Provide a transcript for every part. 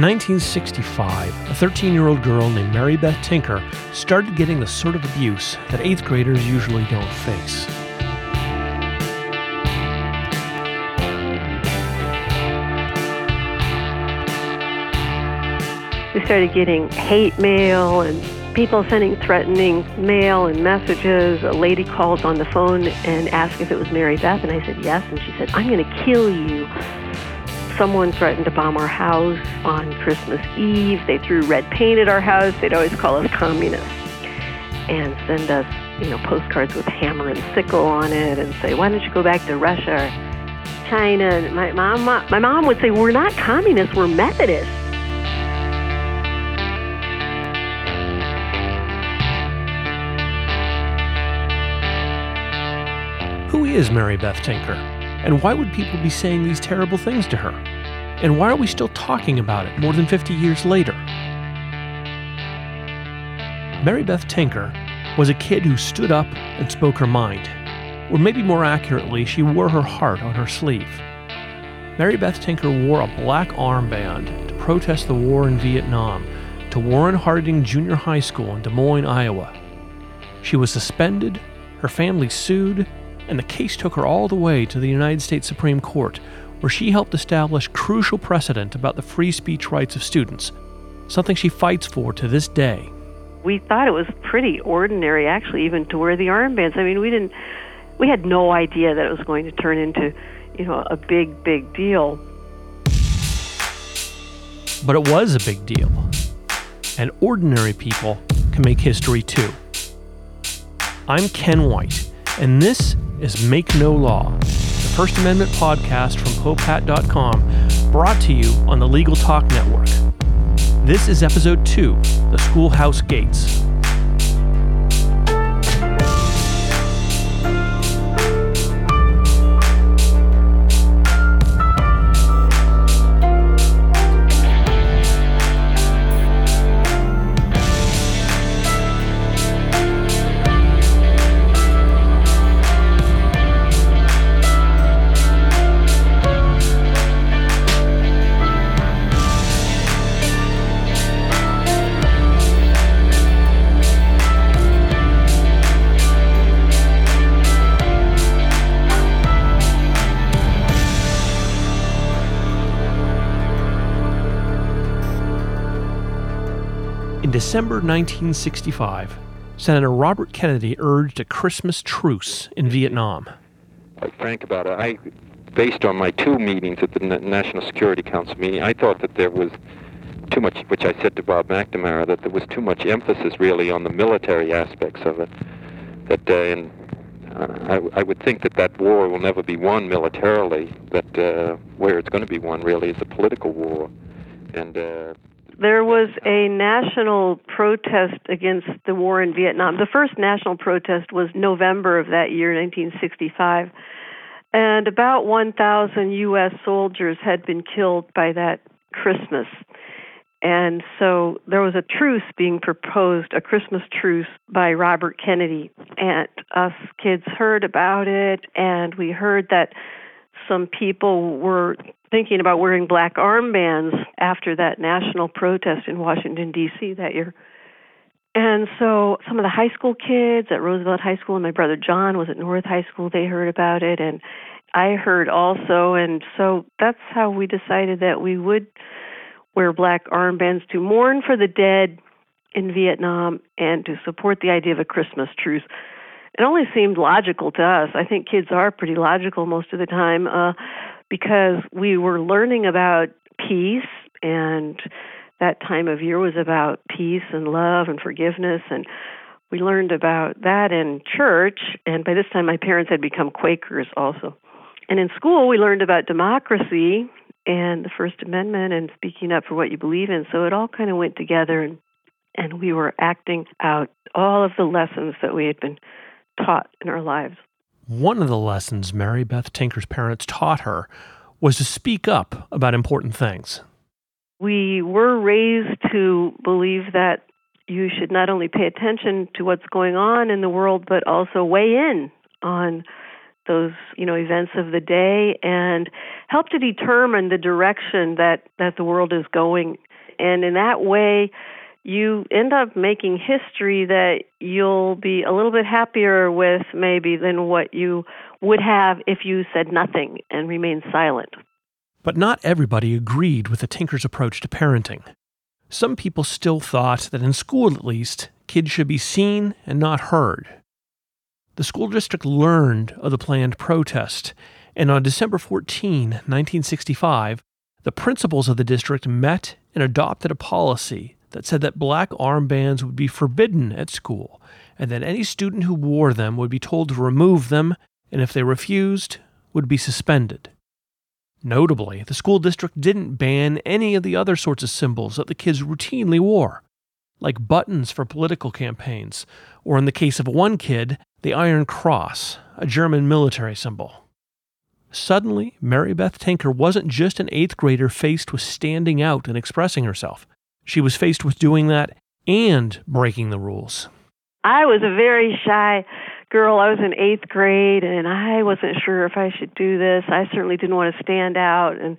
In 1965, a 13 year old girl named Mary Beth Tinker started getting the sort of abuse that eighth graders usually don't face. We started getting hate mail and people sending threatening mail and messages. A lady called on the phone and asked if it was Mary Beth, and I said yes. And she said, I'm going to kill you someone threatened to bomb our house on Christmas Eve. They threw red paint at our house. They'd always call us communists and send us, you know, postcards with hammer and sickle on it and say, "Why don't you go back to Russia, or China?" My mom, my mom would say, "We're not communists. We're Methodists." Who is Mary Beth Tinker? And why would people be saying these terrible things to her? And why are we still talking about it more than 50 years later? Mary Beth Tinker was a kid who stood up and spoke her mind. Or maybe more accurately, she wore her heart on her sleeve. Mary Beth Tinker wore a black armband to protest the war in Vietnam to Warren Harding Junior High School in Des Moines, Iowa. She was suspended, her family sued, and the case took her all the way to the United States Supreme Court, where she helped establish crucial precedent about the free speech rights of students, something she fights for to this day. We thought it was pretty ordinary, actually, even to wear the armbands. I mean, we didn't, we had no idea that it was going to turn into, you know, a big, big deal. But it was a big deal. And ordinary people can make history too. I'm Ken White, and this is Make No Law, First Amendment podcast from Popehat.com, brought to you on the Legal Talk Network. This is episode two The Schoolhouse Gates. December 1965, Senator Robert Kennedy urged a Christmas truce in Vietnam. Quite frank about it, I, based on my two meetings at the National Security Council meeting, I thought that there was too much, which I said to Bob McNamara, that there was too much emphasis really on the military aspects of it. That uh, uh, I, I, would think that that war will never be won militarily. That uh, where it's going to be won really is a political war, and uh, there was a national protest against the war in Vietnam. The first national protest was November of that year, 1965. And about 1,000 U.S. soldiers had been killed by that Christmas. And so there was a truce being proposed, a Christmas truce by Robert Kennedy. And us kids heard about it, and we heard that some people were thinking about wearing black armbands after that national protest in Washington, D.C. that year. And so some of the high school kids at Roosevelt High School, and my brother John was at North High School, they heard about it, and I heard also. And so that's how we decided that we would wear black armbands to mourn for the dead in Vietnam and to support the idea of a Christmas truce. It only seemed logical to us. I think kids are pretty logical most of the time. Uh, because we were learning about peace and that time of year was about peace and love and forgiveness and we learned about that in church and by this time my parents had become quakers also. And in school we learned about democracy and the first amendment and speaking up for what you believe in. So it all kind of went together and and we were acting out all of the lessons that we had been taught in our lives one of the lessons Mary Beth Tinker's parents taught her was to speak up about important things. We were raised to believe that you should not only pay attention to what's going on in the world, but also weigh in on those you know events of the day and help to determine the direction that that the world is going and in that way, you end up making history that you'll be a little bit happier with maybe than what you would have if you said nothing and remained silent. But not everybody agreed with the Tinker's approach to parenting. Some people still thought that in school at least, kids should be seen and not heard. The school district learned of the planned protest, and on December 14, 1965, the principals of the district met and adopted a policy that said that black armbands would be forbidden at school and that any student who wore them would be told to remove them and if they refused, would be suspended. Notably, the school district didn't ban any of the other sorts of symbols that the kids routinely wore, like buttons for political campaigns, or in the case of one kid, the Iron Cross, a German military symbol. Suddenly, Mary Beth Tinker wasn't just an eighth grader faced with standing out and expressing herself. She was faced with doing that and breaking the rules. I was a very shy girl. I was in eighth grade, and I wasn't sure if I should do this. I certainly didn't want to stand out, and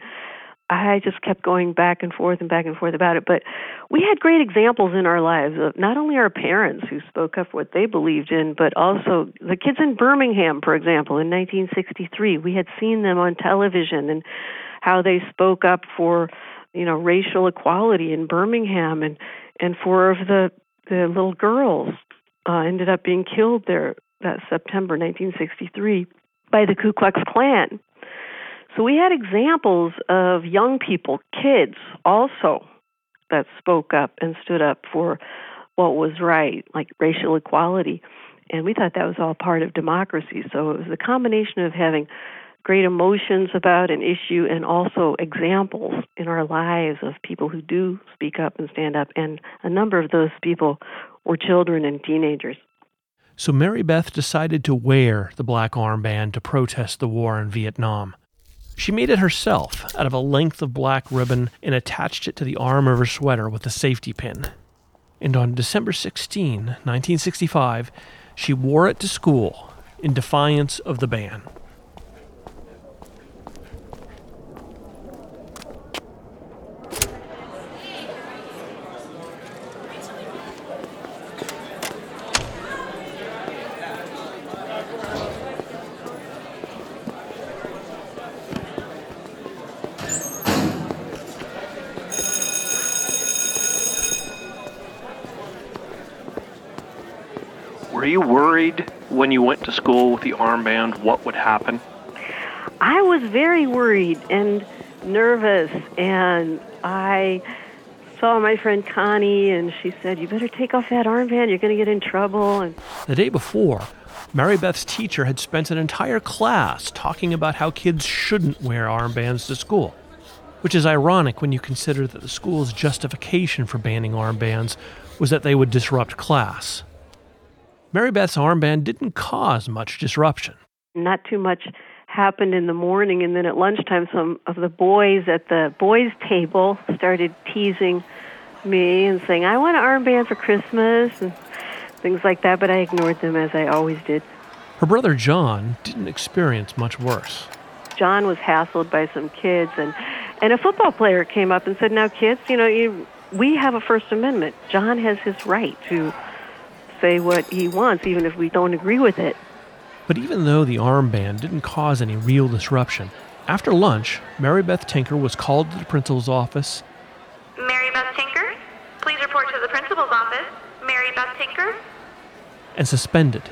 I just kept going back and forth and back and forth about it. But we had great examples in our lives of not only our parents who spoke up for what they believed in, but also the kids in Birmingham, for example, in 1963. We had seen them on television and how they spoke up for, you know, racial equality in Birmingham and and four of the the little girls uh, ended up being killed there that September 1963 by the Ku Klux Klan. So we had examples of young people, kids also, that spoke up and stood up for what was right, like racial equality. And we thought that was all part of democracy. So it was a combination of having great emotions about an issue and also examples in our lives of people who do speak up and stand up. And a number of those people were children and teenagers. So Mary Beth decided to wear the black armband to protest the war in Vietnam. She made it herself out of a length of black ribbon and attached it to the arm of her sweater with a safety pin. And on December 16, 1965, she wore it to school in defiance of the ban. Were you worried when you went to school with the armband what would happen? I was very worried and nervous, and I saw my friend Connie, and she said, "You better take off that armband. You're going to get in trouble." And the day before, Mary Beth's teacher had spent an entire class talking about how kids shouldn't wear armbands to school, which is ironic when you consider that the school's justification for banning armbands was that they would disrupt class. Mary Beth's armband didn't cause much disruption. Not too much happened in the morning, and then at lunchtime, some of the boys at the boys' table started teasing me and saying, I want an armband for Christmas, and things like that, but I ignored them as I always did. Her brother John didn't experience much worse. John was hassled by some kids, and, and a football player came up and said, Now, kids, you know, you, we have a First Amendment. John has his right to say what he wants, even if we don't agree with it. But even though the armband didn't cause any real disruption, after lunch, Mary Beth Tinker was called to the principal's office. Mary Beth Tinker, please report to the principal's office. Mary Beth Tinker. And suspended.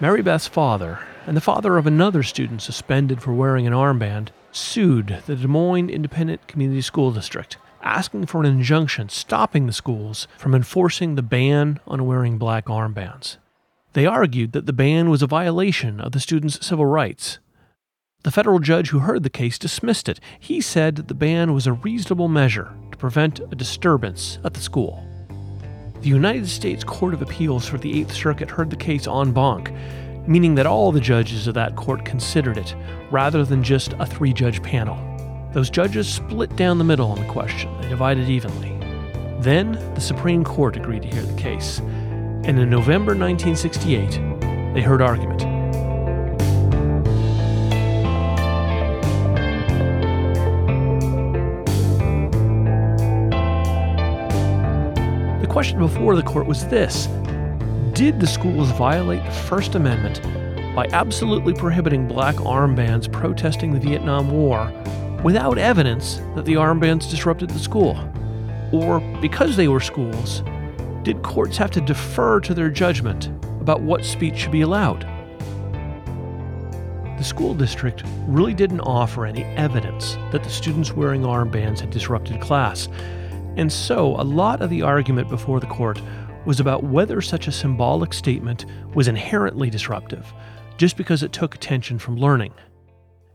Mary Beth's father, and the father of another student suspended for wearing an armband, sued the Des Moines Independent Community School District asking for an injunction stopping the schools from enforcing the ban on wearing black armbands. They argued that the ban was a violation of the students' civil rights. The federal judge who heard the case dismissed it. He said that the ban was a reasonable measure to prevent a disturbance at the school. The United States Court of Appeals for the Eighth Circuit heard the case en banc, meaning that all the judges of that court considered it, rather than just a three judge panel. Those judges split down the middle on the question, they divided evenly. Then the Supreme Court agreed to hear the case, and in November 1968, they heard argument. The question before the court was this Did the schools violate the First Amendment by absolutely prohibiting black armbands protesting the Vietnam War without evidence that the armbands disrupted the school? Or because they were schools, did courts have to defer to their judgment about what speech should be allowed? The school district really didn't offer any evidence that the students wearing armbands had disrupted class, and so a lot of the argument before the court was about whether such a symbolic statement was inherently disruptive, just because it took attention from learning.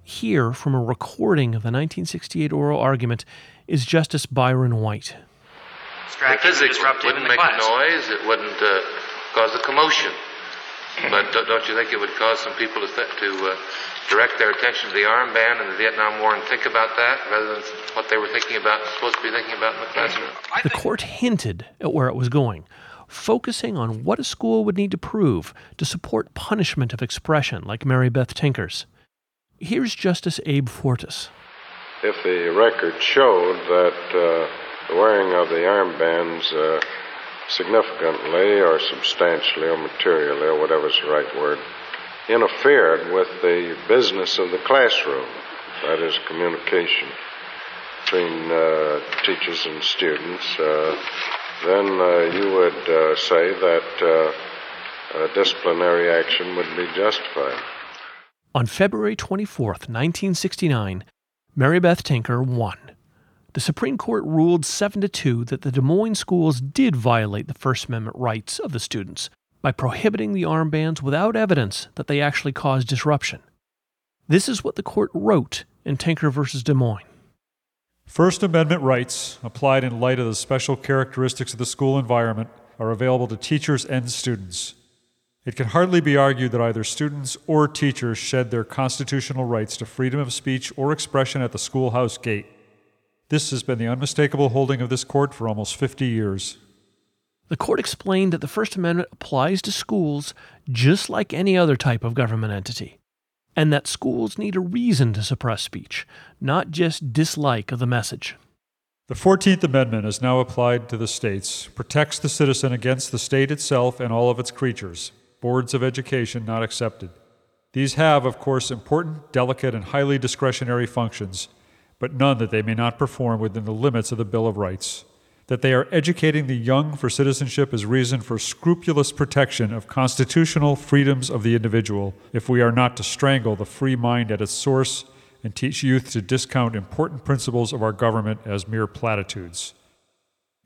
Here, from a recording of the 1968 oral argument, is Justice Byron White. The physics wouldn't make class. noise, it wouldn't uh, cause a commotion. But don't you think it would cause some people to, th- to uh, direct their attention to the armband and the Vietnam War and think about that rather than what they were thinking about, supposed to be thinking about in the classroom? The court hinted at where it was going, focusing on what a school would need to prove to support punishment of expression like Mary Beth Tinker's. Here's Justice Abe Fortas. If the record showed that uh, the wearing of the armbands uh, significantly or substantially or materially or whatever's the right word interfered with the business of the classroom, that is, communication between uh, teachers and students, uh, then uh, you would uh, say that uh, disciplinary action would be justified. On February 24, 1969, Mary Beth Tinker won the Supreme Court ruled 7 to 2 that the Des Moines schools did violate the First Amendment rights of the students by prohibiting the armbands without evidence that they actually caused disruption. This is what the court wrote in Tinker v. Des Moines. First Amendment rights, applied in light of the special characteristics of the school environment, are available to teachers and students. It can hardly be argued that either students or teachers shed their constitutional rights to freedom of speech or expression at the schoolhouse gate. This has been the unmistakable holding of this court for almost 50 years. The court explained that the First Amendment applies to schools just like any other type of government entity, and that schools need a reason to suppress speech, not just dislike of the message. The 14th Amendment, as now applied to the states, protects the citizen against the state itself and all of its creatures, boards of education not accepted. These have, of course, important, delicate, and highly discretionary functions but none that they may not perform within the limits of the Bill of Rights. That they are educating the young for citizenship is reason for scrupulous protection of constitutional freedoms of the individual, if we are not to strangle the free mind at its source and teach youth to discount important principles of our government as mere platitudes.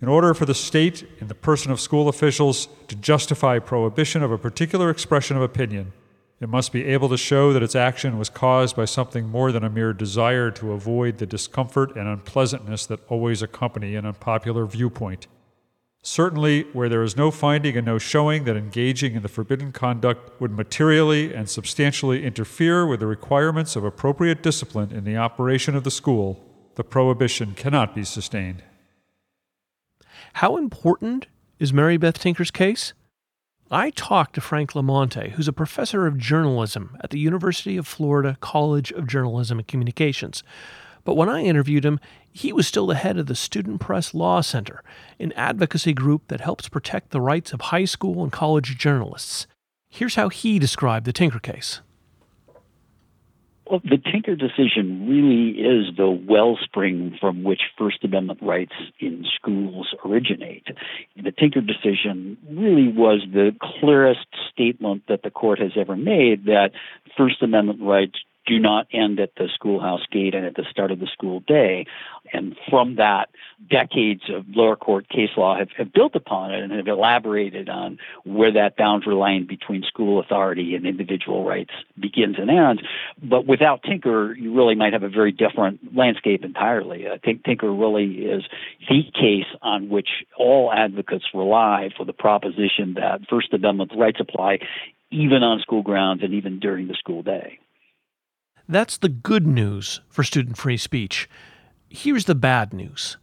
In order for the state, in the person of school officials, to justify prohibition of a particular expression of opinion, it must be able to show that its action was caused by something more than a mere desire to avoid the discomfort and unpleasantness that always accompany an unpopular viewpoint. Certainly, where there is no finding and no showing that engaging in the forbidden conduct would materially and substantially interfere with the requirements of appropriate discipline in the operation of the school, the prohibition cannot be sustained. How important is Mary Beth Tinker's case? I talked to Frank LoMonte, who's a professor of journalism at the University of Florida College of Journalism and Communications. But when I interviewed him, he was still the head of the Student Press Law Center, an advocacy group that helps protect the rights of high school and college journalists. Here's how he described the Tinker case. Well, the Tinker decision really is the wellspring from which First Amendment rights in schools originate. The Tinker decision really was the clearest statement that the court has ever made that First Amendment rights do not end at the schoolhouse gate and at the start of the school day. And from that, decades of lower court case law have, have built upon it and have elaborated on where that boundary line between school authority and individual rights begins and ends. But without Tinker, you really might have a very different landscape entirely. Uh, I think Tinker really is the case on which all advocates rely for the proposition that First Amendment rights apply even on school grounds and even during the school day. That's the good news for student free speech. Here's the bad news.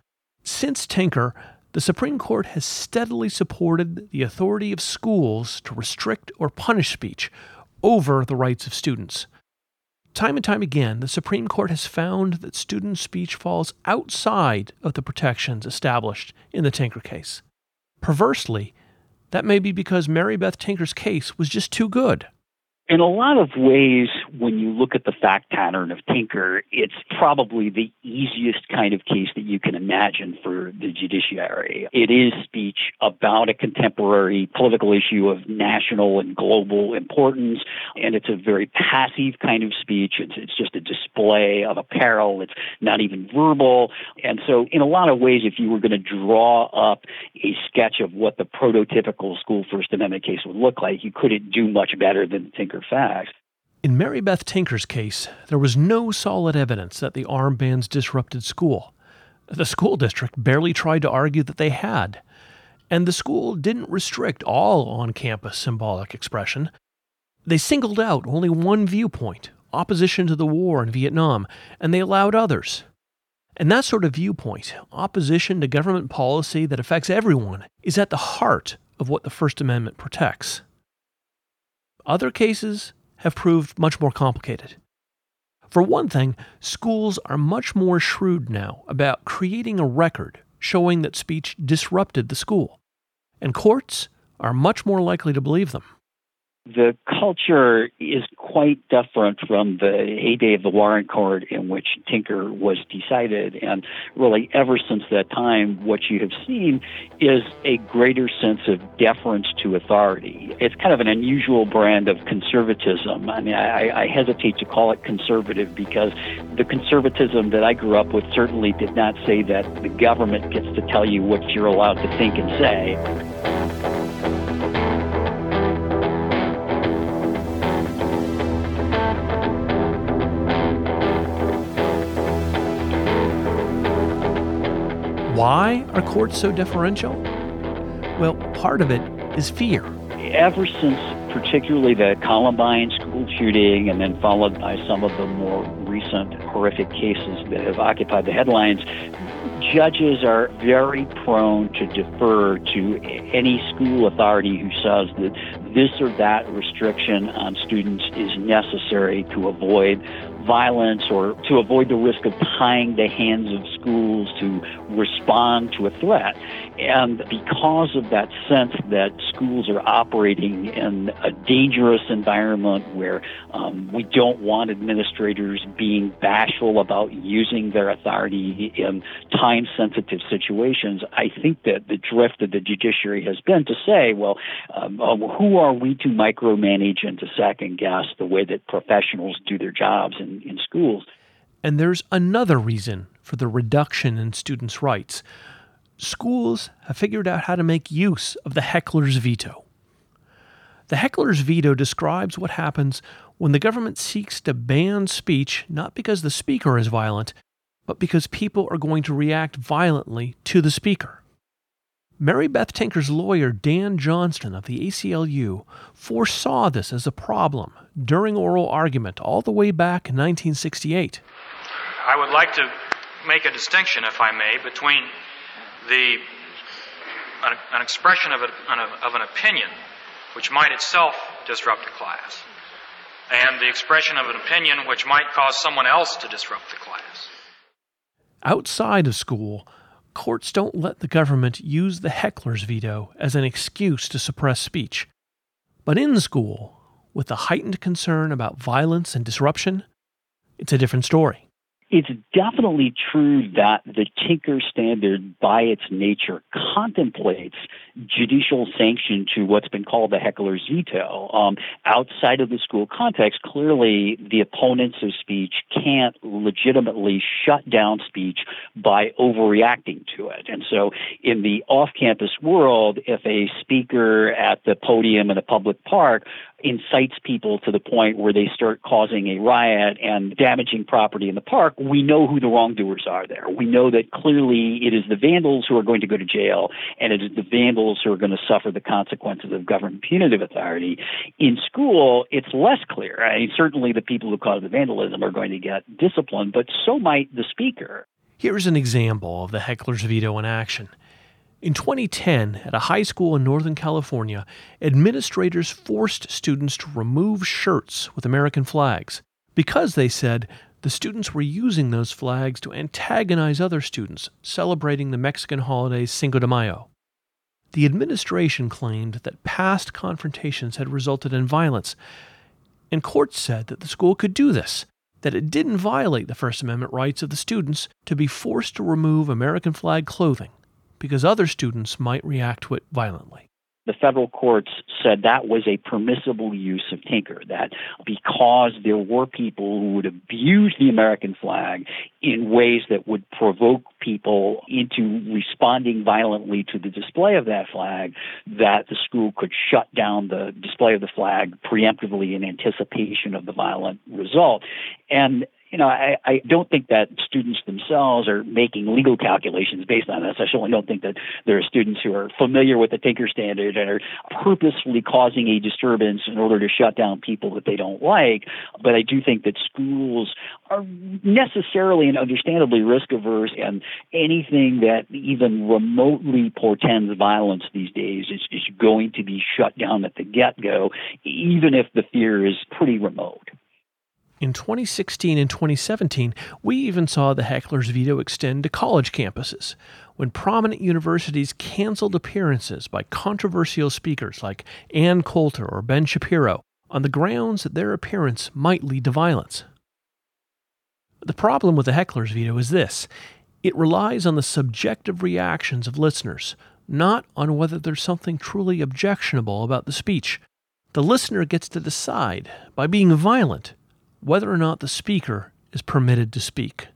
Since Tinker, the Supreme Court has steadily supported the authority of schools to restrict or punish speech over the rights of students. Time and time again, the Supreme Court has found that student speech falls outside of the protections established in the Tinker case. Perversely, that may be because Mary Beth Tinker's case was just too good in a lot of ways, when you look at the fact pattern of Tinker, it's probably the easiest kind of case that you can imagine for the judiciary. It is speech about a contemporary political issue of national and global importance, and it's a very passive kind of speech. It's, it's just a display of apparel, it's not even verbal. And so, in a lot of ways, if you were going to draw up a sketch of what the prototypical school First Amendment case would look like, you couldn't do much better than Tinker facts. In Mary Beth Tinker's case, there was no solid evidence that the armbands disrupted school. The school district barely tried to argue that they had. And the school didn't restrict all on campus symbolic expression. They singled out only one viewpoint opposition to the war in Vietnam, and they allowed others. And that sort of viewpoint, opposition to government policy that affects everyone, is at the heart of what the First Amendment protects. Other cases have proved much more complicated. For one thing, schools are much more shrewd now about creating a record showing that speech disrupted the school, and courts are much more likely to believe them the culture is quite different from the heyday of the Warren Court in which Tinker was decided. And really, ever since that time, what you have seen is a greater sense of deference to authority. It's kind of an unusual brand of conservatism. I mean, I, I hesitate to call it conservative because the conservatism that I grew up with certainly did not say that the government gets to tell you what you're allowed to think and say. Why are courts so deferential? Well, part of it is fear. Ever since, particularly the Columbine school shooting, and then followed by some of the more recent horrific cases that have occupied the headlines, judges are very prone to defer to any school authority who says that this or that restriction on students is necessary to avoid violence or to avoid the risk of tying the hands of schools to respond to a threat. And because of that sense that schools are operating in a dangerous environment where um, we don't want administrators being bashful about using their authority in time sensitive situations, I think that the drift of the judiciary has been to say, well, um, um, who are we to micromanage and to second guess the way that professionals do their jobs in, schools? And there's another reason for the reduction in students' rights. Schools have figured out how to make use of the heckler's veto. The heckler's veto describes what happens when the government seeks to ban speech not because the speaker is violent, but because people are going to react violently to the speaker. Mary Beth Tinker's lawyer, Dan Johnston of the ACLU, foresaw this as a problem during oral argument all the way back in 1968. I would like to make a distinction, if I may, between the an, an expression of, a, of an opinion which might itself disrupt a class, and the expression of an opinion which might cause someone else to disrupt the class. Outside of school, courts don't let the government use the heckler's veto as an excuse to suppress speech. But in school, with the heightened concern about violence and disruption, it's a different story. It's definitely true that the Tinker standard, by its nature, contemplates judicial sanction to what's been called the heckler's veto. Um, outside of the school context, clearly the opponents of speech can't legitimately shut down speech by overreacting to it. And so, in the off campus world, if a speaker at the podium in a public park incites people to the point where they start causing a riot and damaging property in the park, we know who the wrongdoers are there. We know that clearly it is the vandals who are going to go to jail and it is the vandals who are going to suffer the consequences of government punitive authority. In school, it's less clear. I mean, certainly the people who caused the vandalism are going to get disciplined, but so might the speaker. Here's an example of the heckler's veto in action. In 2010, at a high school in Northern California, administrators forced students to remove shirts with American flags because they said the students were using those flags to antagonize other students celebrating the Mexican holiday Cinco de Mayo. The administration claimed that past confrontations had resulted in violence, and courts said that the school could do this, that it didn't violate the First Amendment rights of the students to be forced to remove American flag clothing because other students might react to it violently the federal courts said that was a permissible use of Tinker, that because there were people who would abuse the American flag in ways that would provoke people into responding violently to the display of that flag, that the school could shut down the display of the flag preemptively in anticipation of the violent result. And you know, I, I don't think that students themselves are making legal calculations based on this. I certainly don't think that there are students who are familiar with the Tinker Standard and are purposefully causing a disturbance in order to shut down people that they don't like. But I do think that schools are necessarily and understandably risk averse, and anything that even remotely portends violence these days is, is going to be shut down at the get go, even if the fear is pretty remote. In 2016 and 2017, we even saw the heckler's veto extend to college campuses when prominent universities canceled appearances by controversial speakers like Ann Coulter or Ben Shapiro on the grounds that their appearance might lead to violence. The problem with the heckler's veto is this it relies on the subjective reactions of listeners, not on whether there's something truly objectionable about the speech. The listener gets to decide, by being violent, whether or not the speaker is permitted to speak.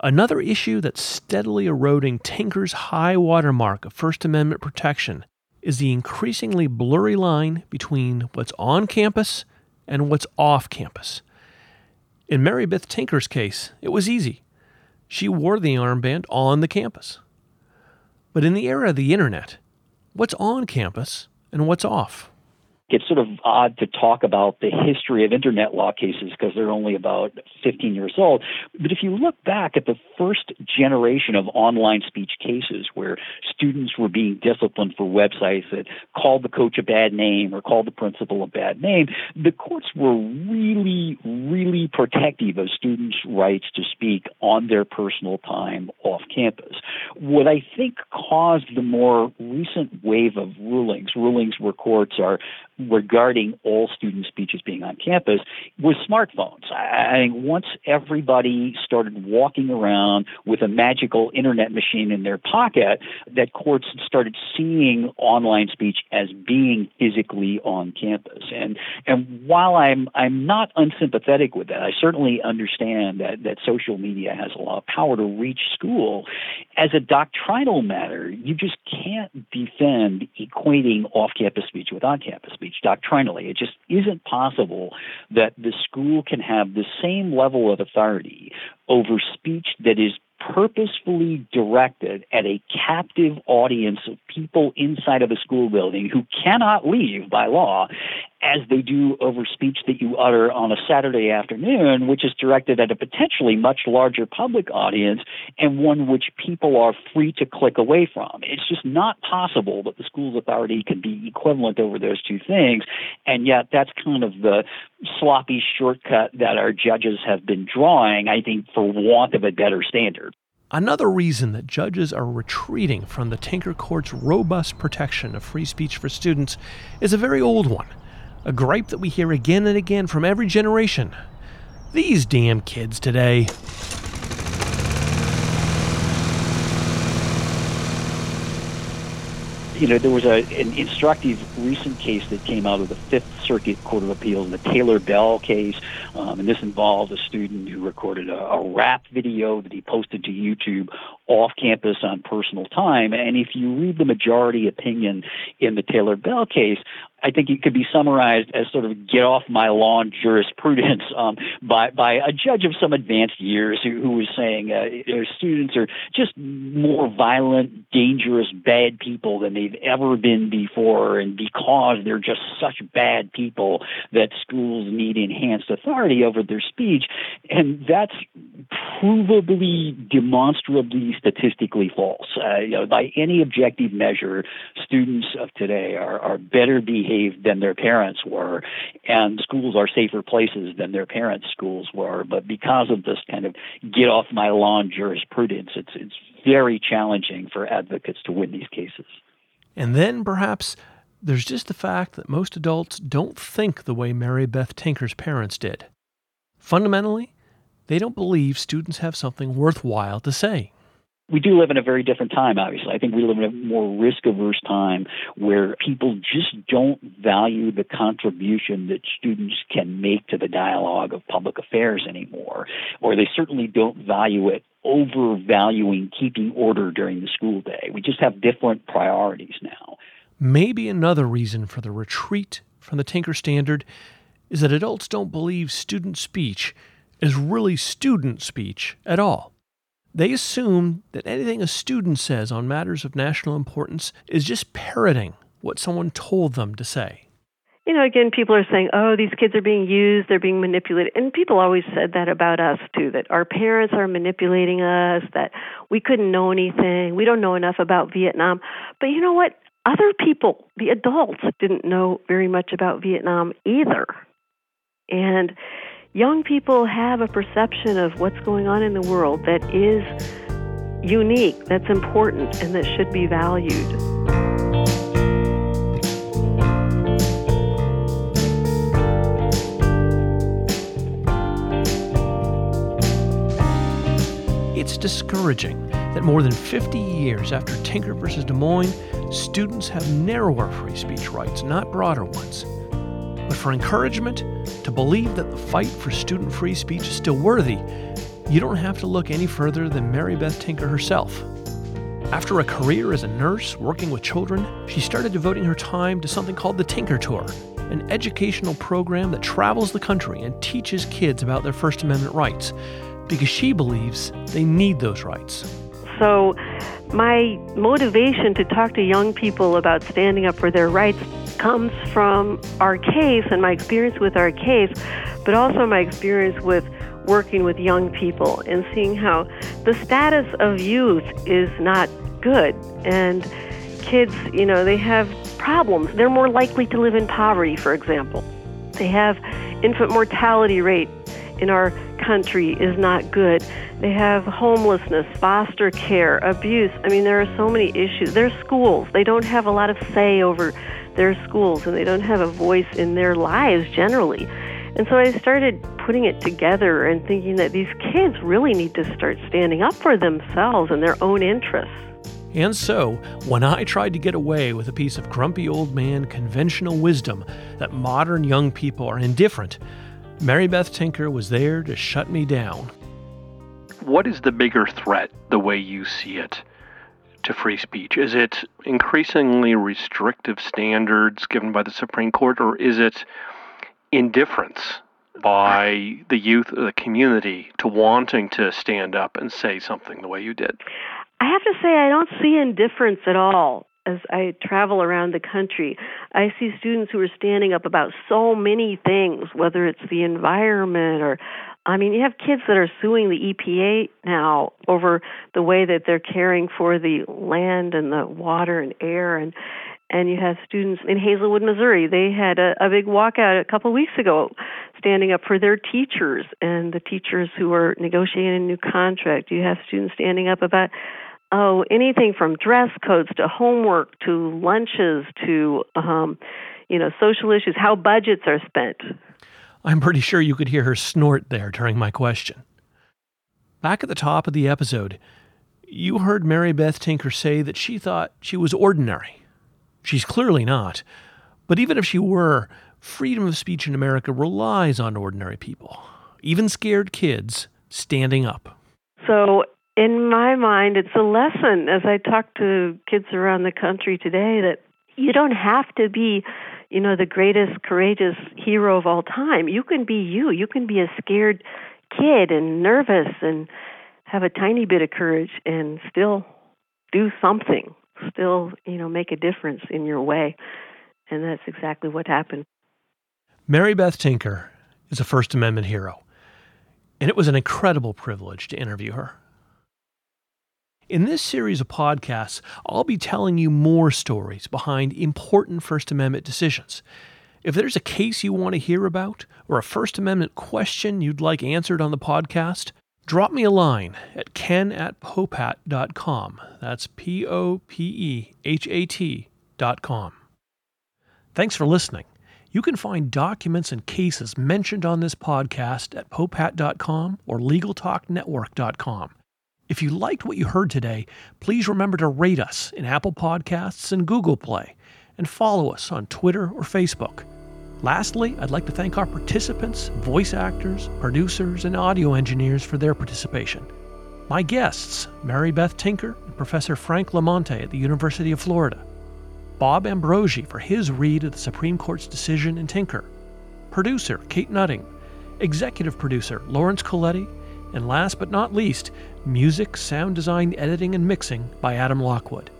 Another issue that's steadily eroding Tinker's high watermark of First Amendment protection is the increasingly blurry line between what's on campus and what's off campus. In Mary Beth Tinker's case, it was easy. She wore the armband on the campus. But in the era of the internet, what's on campus and what's off? It's sort of odd to talk about the history of internet law cases because they're only about 15 years old. But if you look back at the first generation of online speech cases where students were being disciplined for websites that called the coach a bad name or called the principal a bad name, the courts were really, really protective of students' rights to speak on their personal time off campus. What I think caused the more recent wave of rulings, rulings where courts are regarding all student speeches being on campus was smartphones. I think once everybody started walking around with a magical internet machine in their pocket, that courts started seeing online speech as being physically on campus. And and while I'm I'm not unsympathetic with that, I certainly understand that that social media has a lot of power to reach school. As a doctrinal matter, you just can't defend equating off-campus speech with on-campus speech doctrinally. It just isn't possible that the school can have the same level of authority over speech that is purposefully directed at a captive audience of people inside of a school building who cannot leave by law as they do over speech that you utter on a Saturday afternoon, which is directed at a potentially much larger public audience and one which people are free to click away from. It's just not possible that the school's authority can be equivalent over those two things, and yet that's kind of the sloppy shortcut that our judges have been drawing, I think, for want of a better standard. Another reason that judges are retreating from the Tinker Court's robust protection of free speech for students is a very old one, a gripe that we hear again and again from every generation. These damn kids today. you know, there was a, an instructive recent case that came out of the Fifth Circuit Court of Appeals, the Taylor Bell case, um, and this involved a student who recorded a, a rap video that he posted to YouTube off campus on personal time. And if you read the majority opinion in the Taylor Bell case, I think it could be summarized as sort of get off my lawn jurisprudence um, by by a judge of some advanced years who, who was saying uh, students are just more violent, dangerous, bad people than they've ever been before, and because they're just such bad people that schools need enhanced authority over their speech, and that's provably, demonstrably, statistically false. Uh, you know, by any objective measure, students of today are are better behaved behaved than their parents were, and schools are safer places than their parents' schools were. But because of this kind of get off my lawn jurisprudence, it's it's very challenging for advocates to win these cases. And then perhaps there's just the fact that most adults don't think the way Mary Beth Tinker's parents did. Fundamentally, they don't believe students have something worthwhile to say we do live in a very different time, obviously. I think we live in a more risk averse time where people just don't value the contribution that students can make to the dialogue of public affairs anymore, or they certainly don't value it overvaluing keeping order during the school day. We just have different priorities now. Maybe another reason for the retreat from the Tinker Standard is that adults don't believe student speech is really student speech at all. They assume that anything a student says on matters of national importance is just parroting what someone told them to say. You know, again, people are saying, oh, these kids are being used, they're being manipulated. And people always said that about us, too, that our parents are manipulating us, that we couldn't know anything, we don't know enough about Vietnam. But you know what? Other people, the adults, didn't know very much about Vietnam either. And young people have a perception of what's going on in the world that is unique, that's important, and that should be valued. It's discouraging that more than 50 years after Tinker versus Des Moines, students have narrower free speech rights, not broader ones. For encouragement, to believe that the fight for student free speech is still worthy, you don't have to look any further than Mary Beth Tinker herself. After a career as a nurse working with children, she started devoting her time to something called the Tinker Tour, an educational program that travels the country and teaches kids about their First Amendment rights, because she believes they need those rights. So, my motivation to talk to young people about standing up for their rights comes from our case and my experience with our case, but also my experience with working with young people and seeing how the status of youth is not good. And kids, you know, they have problems. They're more likely to live in poverty, for example. They have infant mortality rate in our country is not good. They have homelessness, foster care, abuse. I mean, there are so many issues. Their schools, they don't have a lot of say over their schools and they don't have a voice in their lives generally. And so I started putting it together and thinking that these kids really need to start standing up for themselves and their own interests. And so, when I tried to get away with a piece of grumpy old man conventional wisdom that modern young people are indifferent, Mary Beth Tinker was there to shut me down. What is the bigger threat, the way you see it? To free speech? Is it increasingly restrictive standards given by the Supreme Court, or is it indifference by the youth of the community to wanting to stand up and say something the way you did? I have to say, I don't see indifference at all as I travel around the country. I see students who are standing up about so many things, whether it's the environment or I mean, you have kids that are suing the EPA now over the way that they're caring for the land and the water and air and and you have students in Hazelwood, Missouri. They had a, a big walkout a couple weeks ago standing up for their teachers and the teachers who are negotiating a new contract. You have students standing up about oh anything from dress codes to homework to lunches to um you know social issues how budgets are spent I'm pretty sure you could hear her snort there during my question. Back at the top of the episode, you heard Mary Beth Tinker say that she thought she was ordinary. She's clearly not. But even if she were, freedom of speech in America relies on ordinary people, even scared kids, standing up. So, in my mind, it's a lesson as I talk to kids around the country today that you don't have to be you know, the greatest courageous hero of all time. You can be you. You can be a scared kid and nervous and have a tiny bit of courage and still do something, still, you know, make a difference in your way. And that's exactly what happened. Mary Beth Tinker is a First Amendment hero, and it was an incredible privilege to interview her. In this series of podcasts, I'll be telling you more stories behind important First Amendment decisions. If there's a case you want to hear about or a First Amendment question you'd like answered on the podcast, drop me a line at ken at popehat.com. That's P O P E H A T.com. Thanks for listening. You can find documents and cases mentioned on this podcast at popehat.com or legaltalknetwork.com. If you liked what you heard today, please remember to rate us in Apple Podcasts and Google Play, and follow us on Twitter or Facebook. Lastly, I'd like to thank our participants, voice actors, producers, and audio engineers for their participation. My guests, Mary Beth Tinker and Professor Frank LoMonte at the University of Florida. Bob Ambrogi for his read of the Supreme Court's decision in Tinker. Producer Kate Nutting. Executive producer Lawrence Colletti. And last but not least, music, sound design, editing, and mixing by Adam Lockwood.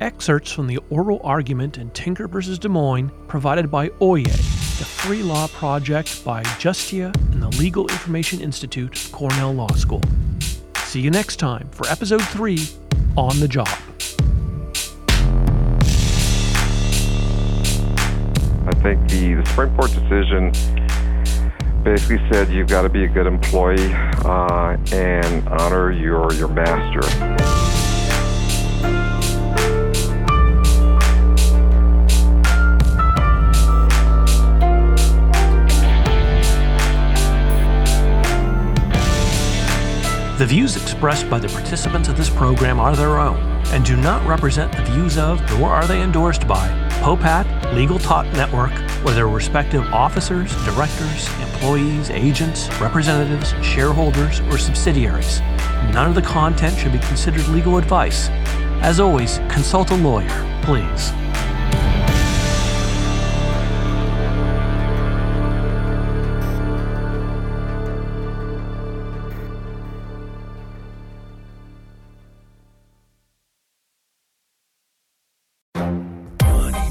Excerpts from the oral argument in Tinker vs. Des Moines provided by Oyez, the free law project by Justia and the Legal Information Institute Cornell Law School. See you next time for episode 3 On the Job. I think the, the Supreme Court decision basically said you've got to be a good employee uh, and honor your your master. The views expressed by the participants of this program are their own and do not represent the views of, nor are they endorsed by, Popehat, Legal Talk Network, or their respective officers, directors, employees, agents, representatives, shareholders, or subsidiaries. None of the content should be considered legal advice. As always, consult a lawyer, please.